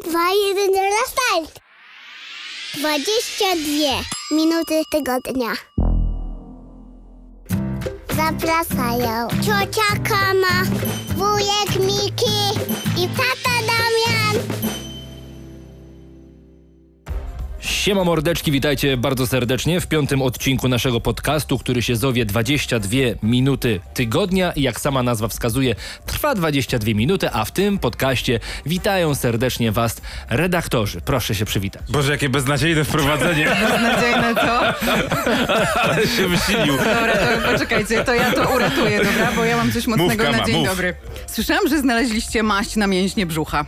2, 1, 0, start! 22 minuty tygodnia. Zapraszają ciocia Kama, wujek Miki i tata Damian. Siema mordeczki, witajcie bardzo serdecznie w piątym odcinku naszego podcastu, który się zowie 22 minuty tygodnia i jak sama nazwa wskazuje, trwa 22 minuty, a w tym podcaście witają serdecznie was redaktorzy. Proszę się przywitać. Boże, jakie beznadziejne wprowadzenie. Beznadziejne to. Ale się wysilił. Dobra, to poczekajcie, to ja to uratuję, dobra? Bo ja mam coś mocnego Kama, na dzień mów. dobry. Słyszałam, że znaleźliście maść na mięśnie brzucha.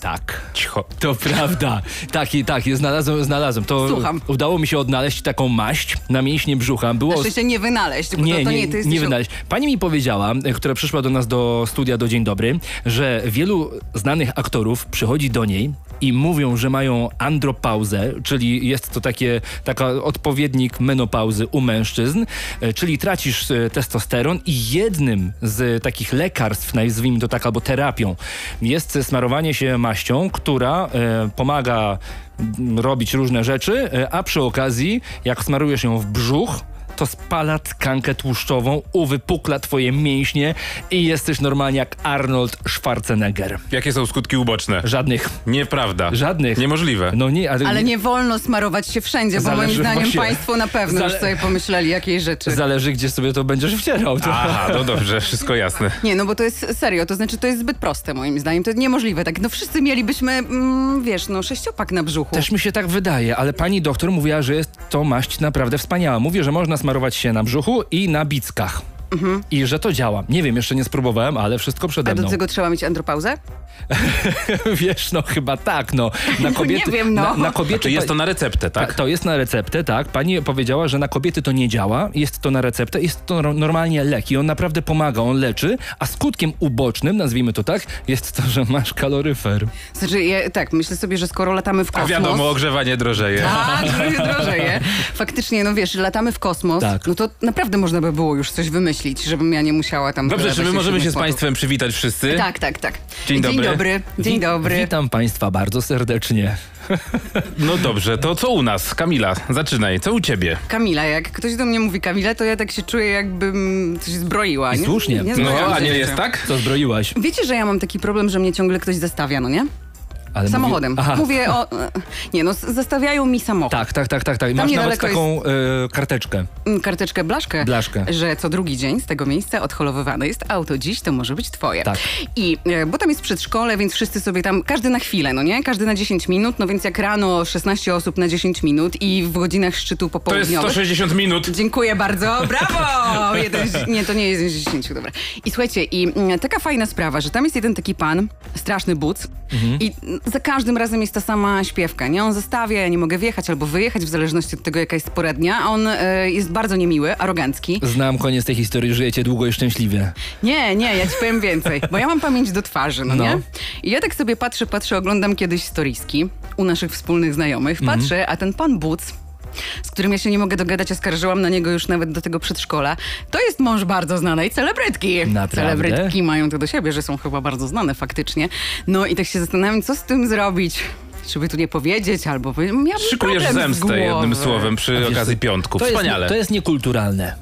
Tak. Cicho. To prawda. Tak, i tak, znalazłem, znalazłem. To Słucham. udało mi się odnaleźć taką maść na mięśnie brzucha. Było się nie wynaleźć, bo Nie, to, to nie, nie, nie, wynaleźć. Pani mi powiedziała, e, która przyszła do nas do studia do Dzień Dobry, że wielu znanych aktorów przychodzi do niej i mówią, że mają andropauzę, czyli jest to takie, taka odpowiednik menopauzy u mężczyzn, e, czyli tracisz e, testosteron i jednym z takich lekarstw, nazwijmy to tak, albo terapią, jest smarowanie się maścią, która e, pomaga mm, robić różne rzeczy, a przy okazji, jak smarujesz ją w brzuch, to spala tkankę tłuszczową, uwypukla twoje mięśnie i jesteś normalnie jak Arnold Schwarzenegger. Jakie są skutki uboczne? Żadnych. Nieprawda. Żadnych. Niemożliwe. No nie, ale, Ale nie wolno smarować się wszędzie, bo moim zdaniem właśnie- państwo na pewno Zale- już sobie pomyśleli jakiej rzeczy. Zależy, gdzie sobie to będziesz wcierał. To... Aha, no dobrze, wszystko jasne. Nie, no bo to jest serio, to znaczy to jest zbyt proste moim zdaniem, to jest niemożliwe. Tak, no wszyscy mielibyśmy, mm, wiesz, no sześciopak na brzuchu. Też mi się tak wydaje, ale pani doktor mówiła, że jest to maść naprawdę wspaniała. Mówi, że można smarować się na brzuchu i na bickach. I że to działa. Nie wiem, jeszcze nie spróbowałem, ale wszystko przede Mhm. A mną. do tego trzeba mieć andropauzę? Wiesz, no chyba tak, no. Na kobiety, nie wiem, no. Na, na kobiety Czy jest to na receptę, Tak, tak? to jest na receptę, tak. Pani powiedziała, że na kobiety to nie działa, jest to na receptę, jest to no- normalnie lek i on naprawdę pomaga, on leczy, a skutkiem ubocznym, nazwijmy to tak, jest to, że masz kaloryfer. Znaczy, ja, tak, myślę sobie, że skoro latamy w A kosmos... wiadomo, ogrzewanie drożeje. Tak, drożeje, drożeje. Faktycznie, no wiesz, latamy w kosmos, Tak. no to naprawdę można by było już coś wymyślić, żebym ja nie musiała tam Dobrze, czy my możemy się z Państwem przywitać wszyscy? Tak, tak, tak. Dzień dobry. Dzień dobry. Dzień dobry. Witam Państwa bardzo serdecznie. No dobrze, to co u nas? Kamila, zaczynaj. Co u ciebie? Kamila, jak ktoś do mnie mówi Kamila, to ja tak się czuję, jakbym coś zbroiła. I nie? słusznie. Nie No, No, a nie jest tak? Co zbroiłaś? Wiecie, że ja mam taki problem, że mnie ciągle ktoś zastawia, no nie? Ale Samochodem. Mówi... Aha. Mówię o... Nie, no zastawiają mi samochód. Tak, tak, tak, tak, tak. Masz nawet taką e, karteczkę. Mm, Karteczkę, blaszkę, Blaszkę. że co drugi dzień z tego miejsca odholowywane jest auto. Dziś to może być twoje. Tak. I, e, bo tam jest przedszkole, więc wszyscy sobie tam, każdy na chwilę, no nie? Każdy na 10 minut, no więc jak rano 16 osób na 10 minut i w godzinach szczytu To jest popołudniowych. 160 minut. Dziękuję bardzo, brawo! Jeden, nie, to nie jest jeden z 10, dobra. I słuchajcie, i mm, taka fajna sprawa, że tam jest jeden taki pan, straszny buc i mm, za każdym razem jest ta sama śpiewka, nie? On zostawia, ja nie mogę wjechać albo wyjechać, w zależności od tego, jaka jest pora dnia. On e, jest bardzo niemiły, arogancki. Znam koniec tej historii, żyjecie długo i szczęśliwie. Nie, nie, ja ci powiem więcej, bo ja mam pamięć do twarzy, no, No. nie? I ja tak sobie patrzę, patrzę, oglądam kiedyś storiski u naszych wspólnych znajomych, Mhm. patrzę, a ten pan Buc, z którym ja się nie mogę dogadać, oskarżyłam na niego już nawet do tego przedszkola, to jest mąż bardzo znanej celebrytki. Naprawdę? Celebrytki mają to do siebie, że są chyba bardzo znane faktycznie. No i tak się zastanawiam, co z tym zrobić. Żeby tu nie powiedzieć, albo miałabym Szykujesz zemstę jednym słowem przy Wiesz, okazji piątku. To jest, Wspaniale. to jest niekulturalne.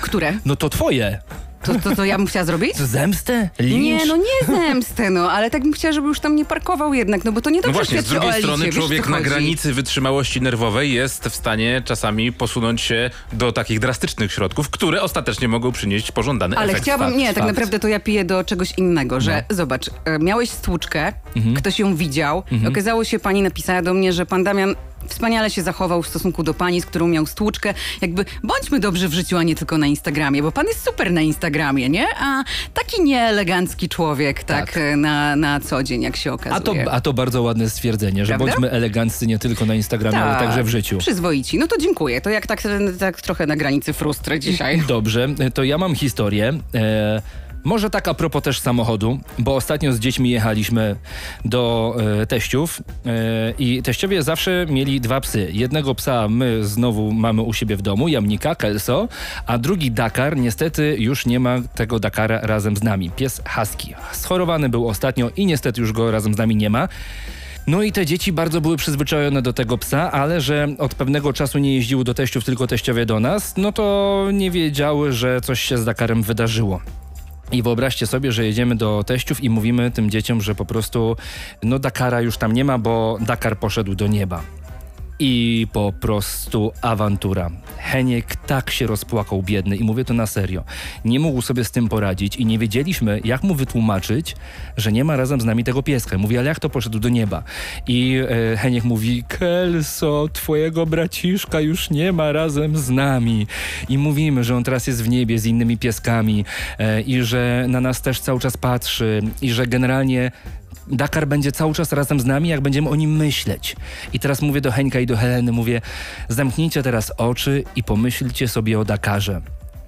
Które? No to twoje. To, to, to ja bym chciała zrobić? Zemstę? Lincz? Nie, no nie zemstę, no, ale tak bym chciała, żeby już tam nie parkował jednak, no bo to nie No dobrze właśnie, z drugiej strony człowiek na granicy wytrzymałości nerwowej jest w stanie czasami posunąć się do takich drastycznych środków, które ostatecznie mogą przynieść pożądany Ale efekt. chciałabym, fakt, nie, tak fakt. naprawdę to ja piję do czegoś innego, że No. zobacz, e, miałeś stłuczkę, Mhm. ktoś ją widział, okazało się, pani napisała do mnie, że pan Damian wspaniale się zachował w stosunku do pani, z którą miał stłuczkę. Jakby bądźmy dobrzy w życiu, a nie tylko na Instagramie, bo pan jest super na Instagramie, nie? A taki nieelegancki człowiek, tak, Tak. e, Na, na co dzień, jak się A okazuje. to, a to bardzo ładne stwierdzenie, że Prawda? bądźmy eleganccy nie tylko na Instagramie, ale Tak, także w życiu. Przyzwoici. No to dziękuję. To jak tak, tak trochę na granicy frustry dzisiaj. Dobrze, to ja mam historię. E, może tak a propos też samochodu, bo ostatnio z dziećmi jechaliśmy do e, teściów e, i teściowie zawsze mieli dwa psy. Jednego psa my znowu mamy u siebie w domu, Jamnika, Kelso, a drugi Dakar. Niestety już nie ma tego Dakara razem z nami. Pies Husky. Schorowany był ostatnio i niestety już go razem z nami nie ma. No i te dzieci bardzo były przyzwyczajone do tego psa, ale że od pewnego czasu nie jeździły do teściów, tylko teściowie do nas, no to nie wiedziały, że coś się z Dakarem wydarzyło. I wyobraźcie sobie, że jedziemy do teściów i mówimy tym dzieciom, że po prostu no Dakara już tam nie ma, bo Dakar poszedł do nieba. I po prostu awantura. Heniek tak się rozpłakał biedny i mówię to na serio. Nie mógł sobie z tym poradzić i nie wiedzieliśmy, jak mu wytłumaczyć, że nie ma razem z nami tego pieska. Mówi, ale jak to poszedł do nieba? I e, Heniek mówi, Kelso, twojego braciszka już nie ma razem z nami. I mówimy, że on teraz jest w niebie z innymi pieskami e, i że na nas też cały czas patrzy i że generalnie Dakar będzie cały czas razem z nami, jak będziemy o nim myśleć. I teraz mówię do Henka i do Heleny, mówię, zamknijcie teraz oczy i pomyślcie sobie o Dakarze.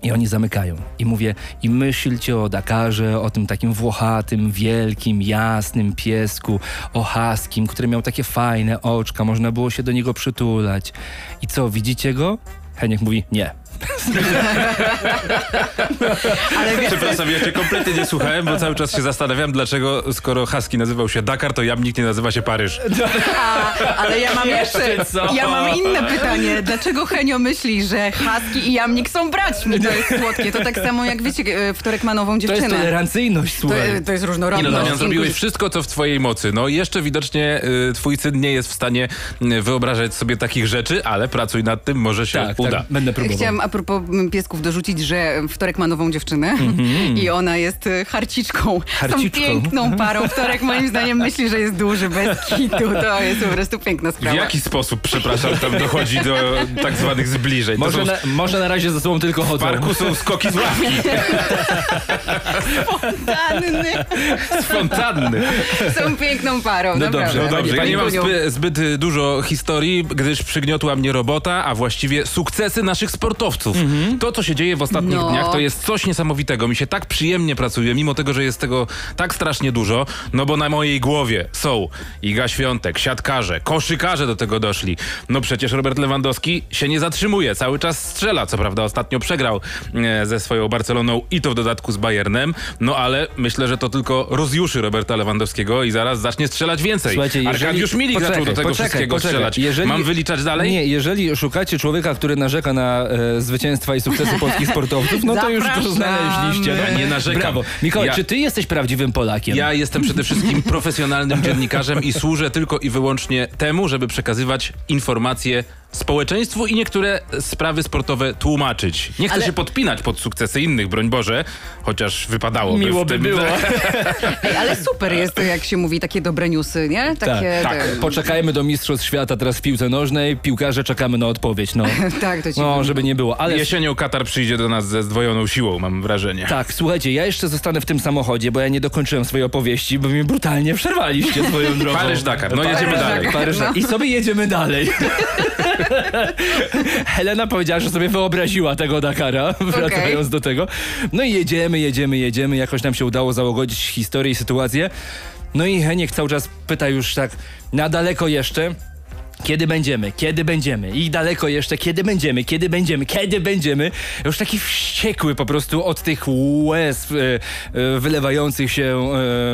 I oni zamykają. I mówię, i myślcie o Dakarze, o tym takim włochatym, wielkim, jasnym piesku, o haskim, który miał takie fajne oczka, można było się do niego przytulać. I co, widzicie go? Heniek mówi, nie. Ale Przepraszam, ja cię kompletnie nie słuchałem, bo cały czas się zastanawiam, dlaczego skoro Husky nazywał się Dakar, to jamnik nie nazywa się Paryż. ale ja mam jeszcze, Jeszcze co? ja mam inne pytanie. Dlaczego Henio myśli, że Husky i Jamnik są braćmi? To jest słodkie. To tak samo jak wiecie, wtorek ma nową To jest dziewczynę. tolerancyjność, To, słuchaj. to jest Nie różnorodność. no, Damian, zrobiłeś wszystko, co w twojej mocy. No i jeszcze widocznie y, twój syn nie jest w stanie y, wyobrażać sobie takich rzeczy, ale pracuj nad tym, może się tak, uda. tak, będę próbował. Chciałam a propos m, piesków dorzucić, że wtorek ma nową dziewczynę i ona jest harciczką. Harciczką. Są piękną parą. Wtorek moim zdaniem myśli, że jest duży, bez kitu. To jest po prostu piękna W sprawa. jaki sposób, przepraszam, tam dochodzi do tak zwanych zbliżeń? Może są na, może na razie ze sobą tylko w chodzą. parku są skoki z ławki, Danny. z fontanny. Są piękną parą, No naprawdę. dobrze, No dobrze, ja Pani nie mam zbyt y, dużo historii, gdyż przygniotła mnie robota, a właściwie sukcesy naszych sportowców. To, co się dzieje w ostatnich No. dniach, to jest coś niesamowitego. Mi się tak przyjemnie pracuje, mimo tego, że jest tego tak strasznie dużo, no bo na mojej głowie są Iga Świątek, siatkarze, koszykarze do tego doszli. No przecież Robert Lewandowski się nie zatrzymuje, cały czas strzela. Co prawda ostatnio przegrał e, ze swoją Barceloną i to w dodatku z Bayernem, no ale myślę, że to tylko rozjuszy Roberta Lewandowskiego i zaraz zacznie strzelać więcej. Słuchajcie, jeżeli... Arkadiusz Milik zaczął do tego wszystkiego strzelać. Jeżeli... Mam wyliczać dalej? Nie, jeżeli szukacie człowieka, który narzeka na e, zwycięstwa i sukcesy polskich sportowców, no to już to znaleźliście. Ja nie narzekam. Brawo. Mikołaj, Ja- czy ty jesteś prawdziwym Polakiem? Ja jestem przede wszystkim profesjonalnym dziennikarzem i służę tylko i wyłącznie temu, żeby przekazywać informacje społeczeństwu i niektóre sprawy sportowe tłumaczyć. Nie chcę Ale- się podpinać pod sukcesy innych, broń Boże, chociaż wypadałoby Miło w by tym... było. Ej, ale super jest, jak się mówi, takie dobre newsy, nie? Takie, tak. te- Poczekajmy do Mistrzostw Świata teraz w piłce nożnej. Piłkarze czekamy na odpowiedź, no. tak, to ci No, żeby nie było. Ale Jesienią Katar przyjdzie do nas ze zdwojoną siłą, mam wrażenie. Tak, słuchajcie, ja jeszcze zostanę w tym samochodzie, bo ja nie dokończyłem swojej opowieści, bo mi brutalnie przerwaliście swoją drogą. Paryż, Dakar. No, jedziemy Paryż, dalej. Paryż, No. I sobie jedziemy dalej. Helena powiedziała, że sobie wyobraziła tego Dakara, wracając do tego. No i jedziemy, jedziemy, jedziemy. Jakoś nam się udało załogodzić historię i sytuację. No i Heniek cały czas pyta już tak, na daleko jeszcze? Kiedy będziemy? Kiedy będziemy? I daleko jeszcze, kiedy będziemy? Kiedy będziemy? Kiedy będziemy? Już taki wściekły po prostu od tych łez e, e, wylewających się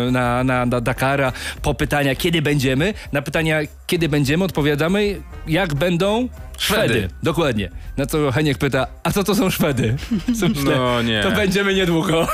e, na, na, na Dakara po pytania, kiedy będziemy? Na pytania, kiedy będziemy, odpowiadamy, jak będą Szwedy. Szwedy. Dokładnie. Na co Heniek pyta, a co to są Szwedy? Co myślę, No nie. To będziemy niedługo.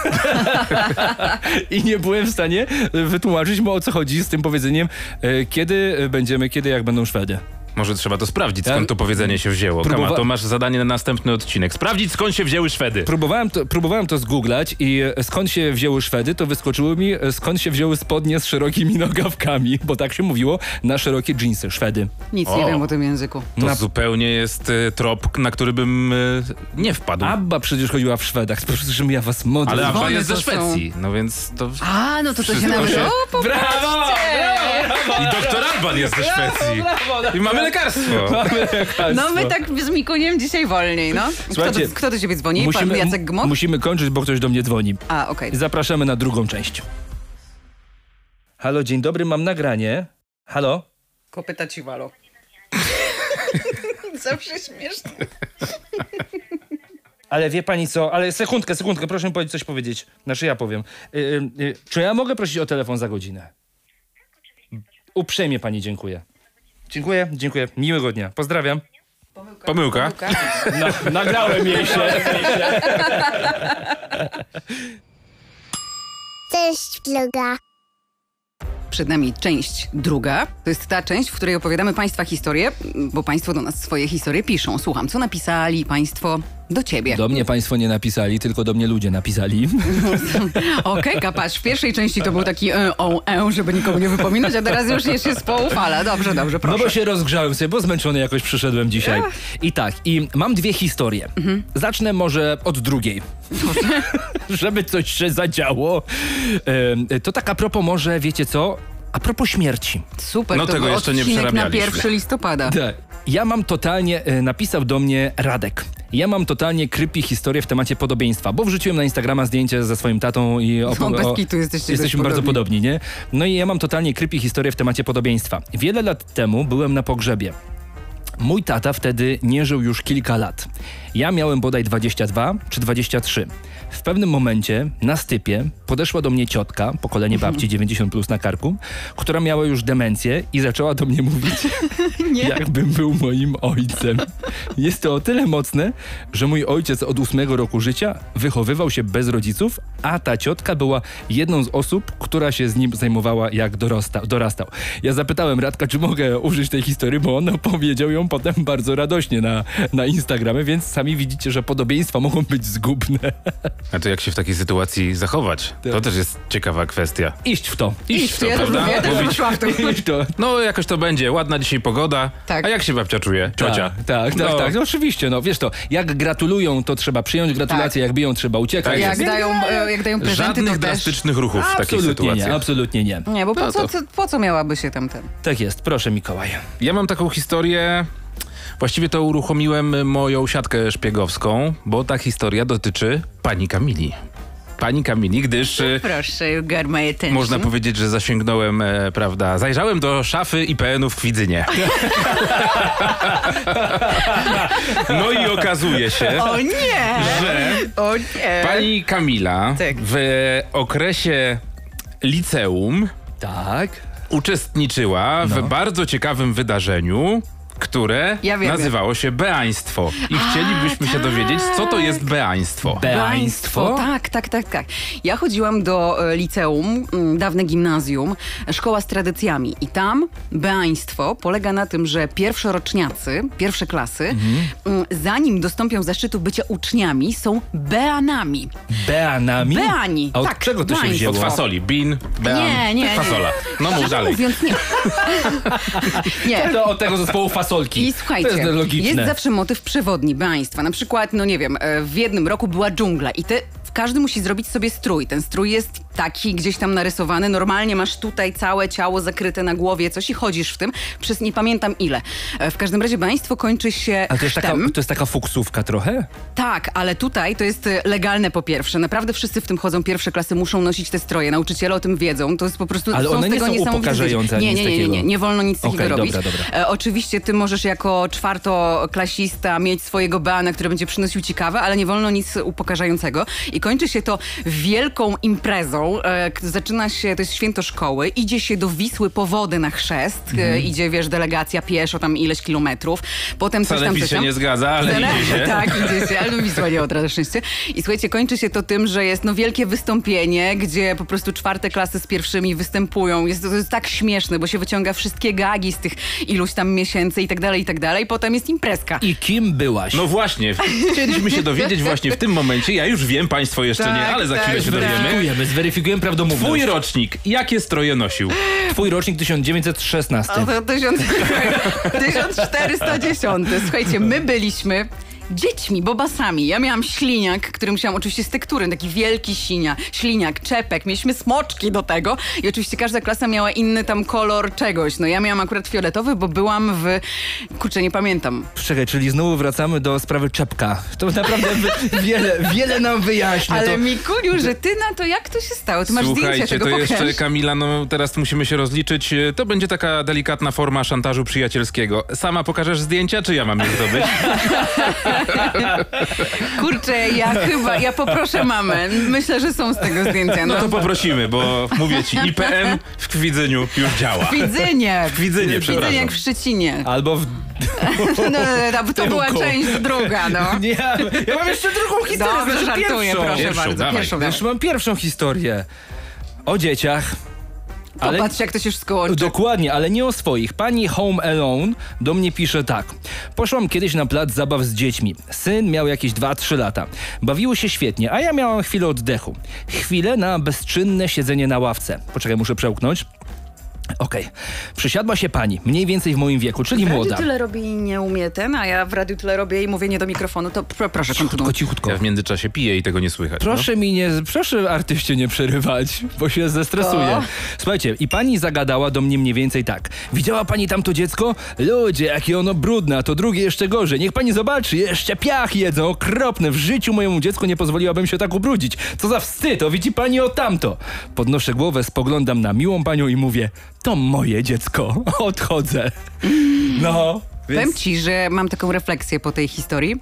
I nie byłem w stanie wytłumaczyć mu o co chodzi z tym powiedzeniem, e, kiedy będziemy, kiedy jak będą Szwedy. Może trzeba to sprawdzić, skąd to powiedzenie się wzięło. Próbowa- Kama, to masz zadanie na następny odcinek. Sprawdzić, skąd się wzięły Szwedy. Próbowałem to, próbowałem to zgooglać i e, skąd się wzięły Szwedy, to wyskoczyło mi e, skąd się wzięły spodnie z szerokimi nogawkami, bo tak się mówiło na szerokie dżinsy, Szwedy. Nic O. nie wiem o tym języku. To Na- zupełnie jest y, trop, na który bym y, nie wpadł. Abba przecież chodziła w Szwedach, proszę, żebym ja was modlił. Ale Abba Dzwony jest ze to są- Szwecji, no więc to... A, no to to się Wszystko nazywa. się- O, po- Brawo! I doktor Alban jest ze Szwecji. I mamy lekarstwo. No my tak z Mikuniem dzisiaj wolniej, no. Kto Słuchajcie, do, kto do ciebie dzwoni? Pan Musimy, Jacek Gmok? musimy kończyć, bo ktoś do mnie dzwoni. A, okej. Zapraszamy na drugą część. Halo, dzień dobry, mam nagranie. Halo? Kopyta ci walo. Zawsze śmieszne. Ale wie pani co, ale sekundkę, sekundkę, proszę mi powiedzieć, coś powiedzieć. Znaczy ja powiem. Y, y, y, czy ja mogę prosić o telefon za godzinę? Uprzejmie pani dziękuję. Dziękuję, dziękuję. Miłego dnia. Pozdrawiam. Pomyłka. Na, nagrałem jej się. Cześć, vloga. Przed nami część druga. To jest ta część, w której opowiadamy Państwa historię, bo Państwo do nas swoje historie piszą. Słucham, co napisali Państwo do Ciebie. Do mnie państwo nie napisali, tylko do mnie ludzie napisali. Okej, kapasz. W pierwszej części to był taki e, o, e, żeby nikomu nie wypominać, a teraz już jest się spoufala. Dobrze, dobrze, proszę. No bo się rozgrzałem sobie, bo zmęczony jakoś przyszedłem dzisiaj. I tak, i mam dwie historie. Zacznę może od drugiej. Żeby coś się zadziało. Em, To tak a propos może, wiecie co? A propos śmierci. Super, No to tego jeszcze nie na przerabialiśmy. 1 listopada. Tak. Ja mam totalnie, e, napisał do mnie Radek. Ja mam totalnie creepy historię w temacie podobieństwa, bo wrzuciłem na Instagrama zdjęcie ze swoim tatą i No, bez kitu jesteście jesteśmy bardzo podobni. nie? No i ja mam totalnie creepy historię w temacie podobieństwa. Wiele lat temu byłem na pogrzebie. Mój tata wtedy nie żył już kilka lat. Ja miałem bodaj 22 czy 23. W pewnym momencie na stypie podeszła do mnie ciotka, pokolenie babci 90 plus na karku, która miała już demencję i zaczęła do mnie mówić, jakbym był moim ojcem. Jest to o tyle mocne, że mój ojciec od ósmego roku życia wychowywał się bez rodziców, a ta ciotka była jedną z osób, która się z nim zajmowała jak dorasta, dorastał. Ja zapytałem Radka, czy mogę użyć tej historii, bo on opowiedział ją potem bardzo radośnie na, na Instagramie, więc sami widzicie, że podobieństwa mogą być zgubne. A to jak się w takiej sytuacji zachować? To Tak. też jest ciekawa kwestia. Iść w to. Iść w to, ja prawda? ja też Mówić- w to. Iść to. No jakoś to będzie, ładna dzisiaj pogoda. Tak. A jak się babcia czuje? Ciocia. Tak, tak, tak, No. tak. No, oczywiście, no wiesz to, jak gratulują, to trzeba przyjąć gratulacje, jak biją, trzeba uciekać. Tak Jak dają, e, jak dają prezenty, Żadnych to też... drastycznych ruchów w takich Absolutnie sytuacjach. nie, absolutnie nie. Nie, bo po, No co, to- co, po co miałaby się tam ten... Tak jest, proszę Mikołaj. Ja mam taką historię. Właściwie to uruchomiłem moją siatkę szpiegowską, bo ta historia dotyczy pani Kamili. Pani Kamili, gdyż e, Proszę, you got my attention. można powiedzieć, że zasięgnąłem, e, prawda, zajrzałem do szafy IPN-u w Kwidzynie. no i okazuje się, O nie! że O nie! pani Kamila Tak. w okresie liceum Tak. uczestniczyła No. w bardzo ciekawym wydarzeniu, które Ja wiem, nazywało się beaństwo. I chcielibyśmy się tak. dowiedzieć, co to jest beaństwo. Beaństwo? Tak, tak, tak, tak. Ja chodziłam do e, liceum, mm, dawne gimnazjum, szkoła z tradycjami i tam beaństwo polega na tym, że pierwszoroczniacy, pierwsze klasy, mm, zanim dostąpią zaszczytu bycia uczniami, są beanami. Beanami? Beani, A od tak, czego to się beaństwo. Od wzięło? fasoli. Bin, bean, Nie, nie, nie. fasola. No mów dalej. mówiąc, nie. nie. To od tego zespołu I słuchajcie, to jest logiczne. jest zawsze motyw przewodni państwa. Na przykład, no nie wiem, e, w jednym roku była dżungla i ty, każdy musi zrobić sobie strój. Ten strój jest taki gdzieś tam narysowany. Normalnie masz tutaj całe ciało zakryte na głowie, coś i chodzisz w tym przez nie pamiętam ile. E, W każdym razie państwo kończy się Ale to jest, taka, to jest taka fuksówka trochę? Tak, ale tutaj to jest e, legalne po pierwsze. Naprawdę wszyscy w tym chodzą. Pierwsze klasy muszą nosić te stroje. Nauczyciele o tym wiedzą. To jest po prostu... Ale one z nie są upokarzające Nie, nie, nie, nie, nie. wolno nic Okej, takiego robić. dobra, dobra. E, oczywiście ty możesz jako czwartoklasista mieć swojego beana, który będzie przynosił ci kawę, ale nie wolno nic upokarzającego. I kończy się to wielką imprezą. E, zaczyna się, to jest święto szkoły, idzie się do Wisły po wodę na chrzest. Mhm. E, idzie, wiesz, delegacja pieszo tam ileś kilometrów. Potem coś tam, się nie zgadza, ale Zale- idzie się. Tak, idzie się, ale Wisła nie odradza szczęście. I słuchajcie, kończy się to tym, że jest no wielkie wystąpienie, gdzie po prostu czwarte klasy z pierwszymi występują. Jest to jest tak śmieszne, bo się wyciąga wszystkie gagi z tych iluś tam miesięcy i tak dalej, i tak dalej. Potem jest imprezka. I kim byłaś? No właśnie, chcieliśmy się dowiedzieć właśnie w tym momencie. Ja już wiem, państwo jeszcze nie, Tak, ale za tak, chwilę się tak. dowiemy. Zweryfikujemy, zweryfikujemy prawdomówność. Twój rocznik, jakie stroje nosił? Twój rocznik 1916. A to tysiąc- 1410. Słuchajcie, my byliśmy dziećmi, bobasami. Ja miałam śliniak, który musiałam oczywiście z tektury, taki wielki sinia, śliniak, czepek, mieliśmy smoczki do tego i oczywiście każda klasa miała inny tam kolor czegoś. No ja miałam akurat fioletowy, bo byłam w... Kurczę, nie pamiętam. Czekaj, czyli znowu wracamy do sprawy czepka. To naprawdę wiele, wiele nam wyjaśnia. Ale to... Mikuliu, że ty na to, jak to się stało? Ty masz zdjęcie Słuchajcie, tego, to pokaż. jeszcze Kamila, no teraz musimy się rozliczyć. To będzie taka delikatna forma szantażu przyjacielskiego. Sama pokażesz zdjęcia, czy ja mam je zdobyć? Kurczę, ja chyba, ja poproszę mamę. Myślę, że są z tego zdjęcia. No No, to poprosimy, bo mówię ci, IPN w Kwidzeniu już działa. w Widzynie. W przepraszam. Jak w Szczecinie. Albo w... No, no, no, to była Tyłku. część druga, no. Nie, ja mam jeszcze drugą historię, Dobrze, znaczy żartuję, pierwszą. proszę Pierwszą, bardzo. dawaj. Pierwszą, Już mam pierwszą historię. O dzieciach. Ale Popatrz, jak to się wszystko łączy. Dokładnie, ale nie o swoich. Pani Home Alone do mnie pisze tak. Poszłam kiedyś na plac zabaw z dziećmi. Syn miał jakieś 2-3 lata. Bawiły się świetnie, a ja miałam chwilę oddechu. Chwilę na bezczynne siedzenie na ławce. Poczekaj, muszę przełknąć. Okej. Przysiadła się pani, mniej więcej w moim wieku, czyli W radiu młoda. tyle robi i nie umie ten, a ja w radiu tyle robię i mówię nie do mikrofonu, to pr- proszę Cichutko, kontynuuj. cichutko. Ja w międzyczasie piję i tego nie słychać. Proszę mi nie, proszę artyście nie przerywać, bo się zestresuję. O. Słuchajcie, i pani zagadała do mnie mniej więcej tak. Widziała pani tamto dziecko? Ludzie, jakie ono brudne, a to drugie jeszcze gorzej. Niech pani zobaczy, jeszcze piach jedzą, okropne. W życiu mojemu dziecku nie pozwoliłabym się tak ubrudzić. Co za wstyd, o widzi pani o tamto. Podnoszę głowę, spoglądam na miłą panią i mówię, to moje dziecko. Odchodzę. No, Powiem więc... ci, że mam taką refleksję po tej historii,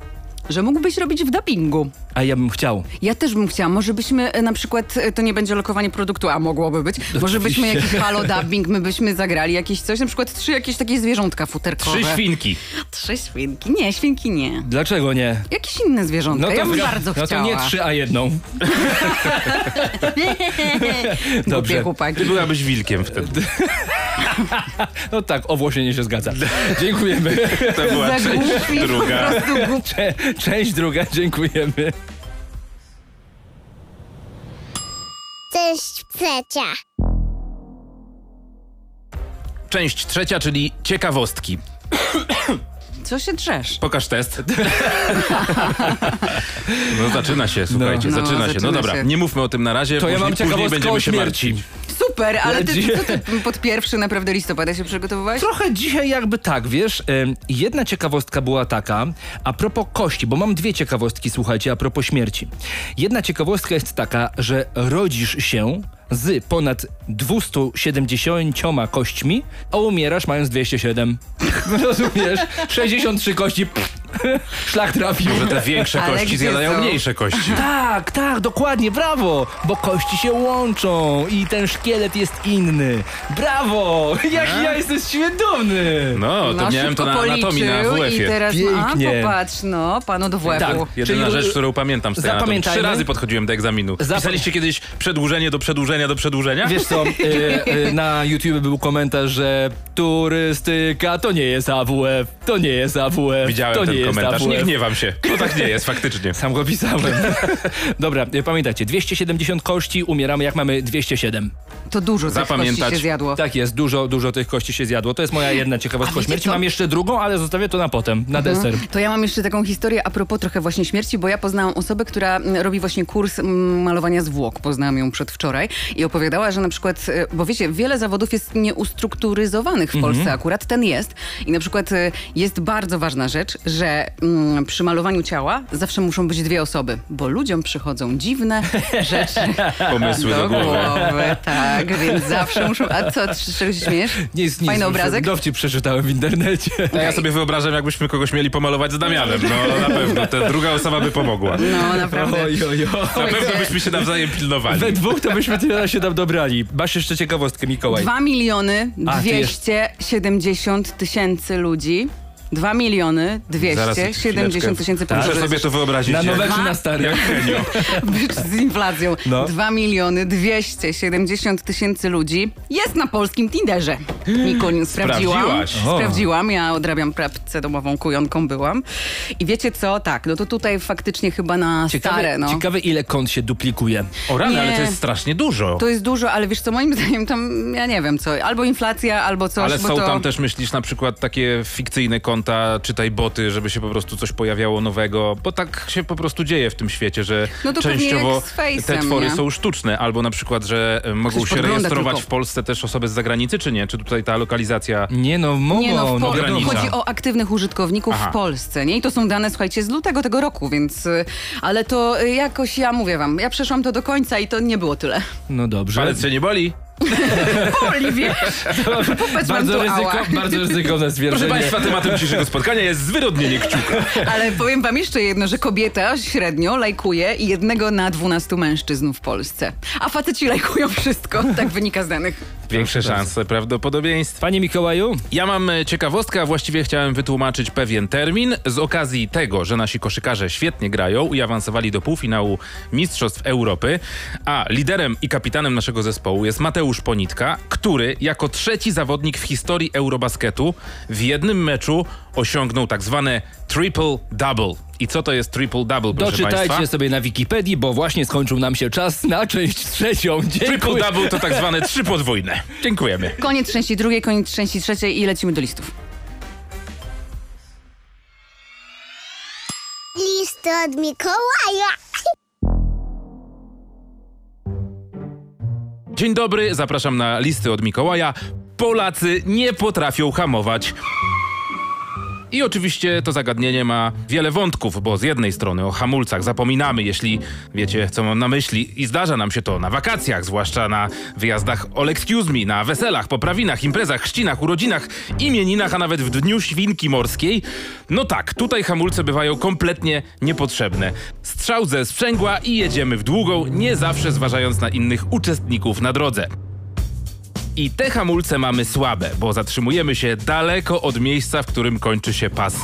że mógłbyś robić w dubbingu. A ja bym chciał. Ja też bym chciała. Może byśmy e, na przykład, e, to nie będzie lokowanie produktu, a mogłoby być. Może byśmy Oczywiście. jakiś halo dubbing, my byśmy zagrali jakieś coś, na przykład trzy jakieś takie zwierzątka futerkowe. Trzy świnki. Trzy świnki. Nie, świnki nie. Dlaczego nie? Jakieś inne zwierzątka. ja bym bardzo no chciała. to nie trzy, a jedną. Głupie Dobrze. chłopaki. Ty byłabyś wilkiem wtedy. No tak, o włosienie się zgadza. Dziękujemy. To była Za część głupi, po druga. prostu głupi. Cze- Część druga, dziękujemy. Część trzecia. Część trzecia, czyli ciekawostki. Co się drzesz? Pokaż test. No zaczyna się, słuchajcie, No. No, zaczyna się. No dobra, się. nie mówmy o tym na razie, To ja później, mam później ciekawostkę będziemy o się śmierci. martwić. Super, ale ty, Dzie- co ty pod pierwszy naprawdę listopada się przygotowywałeś? Trochę dzisiaj jakby tak, wiesz, jedna ciekawostka była taka, a propos kości, bo mam dwie ciekawostki, słuchajcie, a propos śmierci. Jedna ciekawostka jest taka, że rodzisz się z ponad 270 kośćmi, a umierasz mając 207. Rozumiesz? 63 kości, pff, szlak trafił. Że te większe Ale kości gdzie zjadają są? mniejsze kości. Tak, tak, dokładnie, brawo! Bo kości się łączą i ten szkielet jest inny. Brawo! Jak ja jestem świadomy! No, to miałem szybko to na anatomii na policzył I WF-ie. teraz, Pięknie. a popatrz, no, panu do WF-u. Tak. Jedyna Czyli- rzecz, którą pamiętam z tej anatomii. Zapamiętajmy. Trzy razy podchodziłem do egzaminu. Zap- Pisaliście kiedyś przedłużenie do przedłużenia do przedłużenia? Wiesz co, e, e, na YouTube był komentarz, że turystyka to nie jest AWF, to nie jest AWF, Widziałem to nie ten jest komentarz. Nie gniewam się. To tak nie jest, faktycznie. Sam go pisałem. Dobra, pamiętajcie, 270 kości, umieramy jak mamy 207. To dużo tych Zapamiętać. kości się zjadło. Tak jest, dużo, dużo tych kości się zjadło. To jest moja jedna ciekawostka A o wiecie śmierci. Mam jeszcze drugą, ale zostawię to na potem, na deser. To ja mam jeszcze taką historię a propos trochę właśnie śmierci, bo ja poznałam osobę, która mm, robi właśnie kurs mm, malowania zwłok. Poznałam ją przedwczoraj i opowiadała, że na przykład, e, bo wiecie, wiele zawodów jest nieustrukturyzowanych w Polsce, akurat ten jest. I na przykład e, jest bardzo ważna rzecz, że mm, przy malowaniu ciała zawsze muszą być dwie osoby, bo ludziom przychodzą dziwne rzeczy Pomysły do głowy. Tak, więc zawsze muszą... A co, czego się śmiejesz? Nic, nic. Fajny obrazek? Dowcip przeczytałem w internecie. No ja sobie wyobrażam, jakbyśmy kogoś mieli pomalować z Damianem. No na pewno, ta druga osoba by pomogła. No, naprawdę. Oj, oj, oj. Na pewno byśmy się nawzajem pilnowali. We dwóch to byśmy tyle się tam dobrali. Masz jeszcze ciekawostkę, Mikołaj. 2 miliony A, ty jest- 270 tysięcy ludzi. 2 miliony Zaraz, 270 chwileczkę. tysięcy Muszę ludzi. sobie to wyobrazić. Na nowe czy na stare? Jak. Być z inflacją. No. 2 miliony 270 tysięcy ludzi jest na polskim Tinderze. Mikuń, sprawdziłam. Sprawdziłaś. O. Sprawdziłam, ja odrabiam pracę domową, kujonką byłam. I wiecie co? Tak, no to tutaj faktycznie chyba na Ciekawe, stare, no. ciekawe ile kont się duplikuje. O rany, Nie. ale to jest strasznie dużo. To jest dużo, ale wiesz co, moim zdaniem tam, ja nie wiem co, albo inflacja, albo coś, Ale bo są to... tam też, myślisz, na przykład takie fikcyjne konta, czytaj boty, żeby się po prostu coś pojawiało nowego, bo tak się po prostu dzieje w tym świecie, że No częściowo te twory nie? są sztuczne, albo na przykład, że mogą Ktoś się rejestrować tylko. w Polsce też osoby z zagranicy, czy nie? Czy tutaj ta lokalizacja... Nie no, mogą. Nie no, w no, chodzi o aktywnych użytkowników Aha. w Polsce, nie? I to są dane, słuchajcie, z lutego tego roku, więc... y, Ale to y, jakoś, ja mówię wam, ja przeszłam to do końca i to nie było tyle. No dobrze. Palec się nie boli? Boli, wiesz? Bardzo, ryzyko, bardzo ryzykowne Proszę stwierdzenie. Państwa, tematem dzisiejszego spotkania jest zwyrodnienie kciuka. Ale powiem wam jeszcze jedno, że kobieta średnio lajkuje jednego na 12 mężczyzn w Polsce. A faceci lajkują wszystko, tak wynika z danych. Większe Proszę szanse prawdopodobieństw. Panie Mikołaju, Ja mam e, ciekawostkę, a właściwie chciałem wytłumaczyć pewien termin. Z okazji tego, że nasi koszykarze świetnie grają i awansowali do półfinału Mistrzostw Europy, a liderem i kapitanem naszego zespołu jest Mateusz Ponitka, który jako trzeci zawodnik w historii Eurobasketu w jednym meczu osiągnął tak zwane triple-double. I co to jest triple-double, proszę doczytajcie Państwa? sobie na Wikipedii, bo właśnie skończył nam się czas na część trzecią. Dziękuję. Triple-double to tak zwane trzy podwójne. Dziękujemy. Koniec części drugiej, koniec części trzeciej i lecimy do listów. Listy od Mikołaja. Dzień dobry, zapraszam na listy od Mikołaja. Polacy nie potrafią hamować. I oczywiście to zagadnienie ma wiele wątków, bo z jednej strony o hamulcach zapominamy, jeśli wiecie, co mam na myśli, i zdarza nam się to na wakacjach, zwłaszcza na wyjazdach all excuse me, na weselach, poprawinach, imprezach, chrzcinach, urodzinach, imieninach, a nawet w dniu świnki morskiej. No tak, tutaj hamulce bywają kompletnie niepotrzebne. Strzał ze sprzęgła i jedziemy w długą, nie zawsze zważając na innych uczestników na drodze. I te hamulce mamy słabe, bo zatrzymujemy się daleko od miejsca, w którym kończy się pas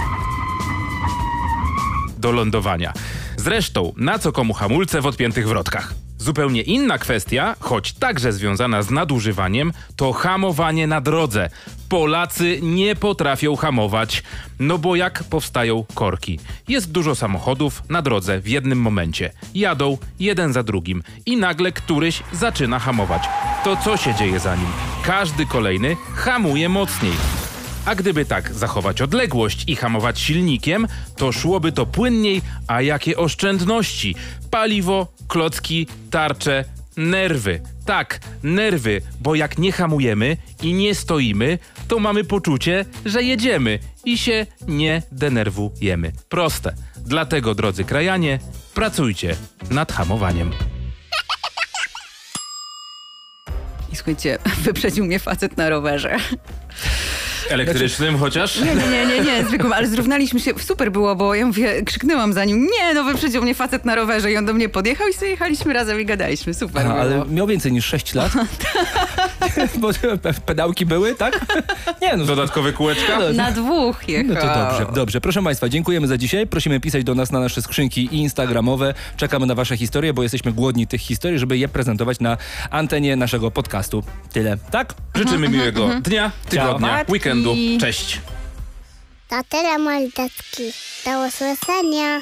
do lądowania. Zresztą, na co komu hamulce w odpiętych wrotkach? Zupełnie inna kwestia, choć także związana z nadużywaniem, to hamowanie na drodze. Polacy nie potrafią hamować, no bo jak powstają korki? Jest dużo samochodów na drodze w jednym momencie. Jadą jeden za drugim i nagle któryś zaczyna hamować. To co się dzieje za nim? Każdy kolejny hamuje mocniej. A gdyby tak zachować odległość i hamować silnikiem, to szłoby to płynniej, a jakie oszczędności? Paliwo, klocki, tarcze, nerwy. Tak, nerwy, bo jak nie hamujemy i nie stoimy, to mamy poczucie, że jedziemy i się nie denerwujemy. Proste. Dlatego, drodzy krajanie, pracujcie nad hamowaniem. I słuchajcie, wyprzedził mnie facet na rowerze. Elektrycznym chociaż? Nie, nie, nie, nie, nie, zwykłym, ale zrównaliśmy się. Super było, bo ja mówię, krzyknęłam za nim, nie, no wyprzedził mnie facet na rowerze i on do mnie podjechał i sobie jechaliśmy razem i gadaliśmy. Super Aha, ale miał więcej niż 6 lat. Bo pe- pedałki były, tak? Nie, no. Dodatkowe kółeczka? No, Na dwóch jechał. No to dobrze, dobrze. Proszę Państwa, dziękujemy za dzisiaj. Prosimy pisać do nas na nasze skrzynki instagramowe. Czekamy na Wasze historie, bo jesteśmy głodni tych historii, żeby je prezentować na antenie naszego podcastu. Tyle, tak? Życzymy miłego dnia, tygodnia, Ciao. weekendu. Cześć. To tyle, dziadki. Do usłyszenia.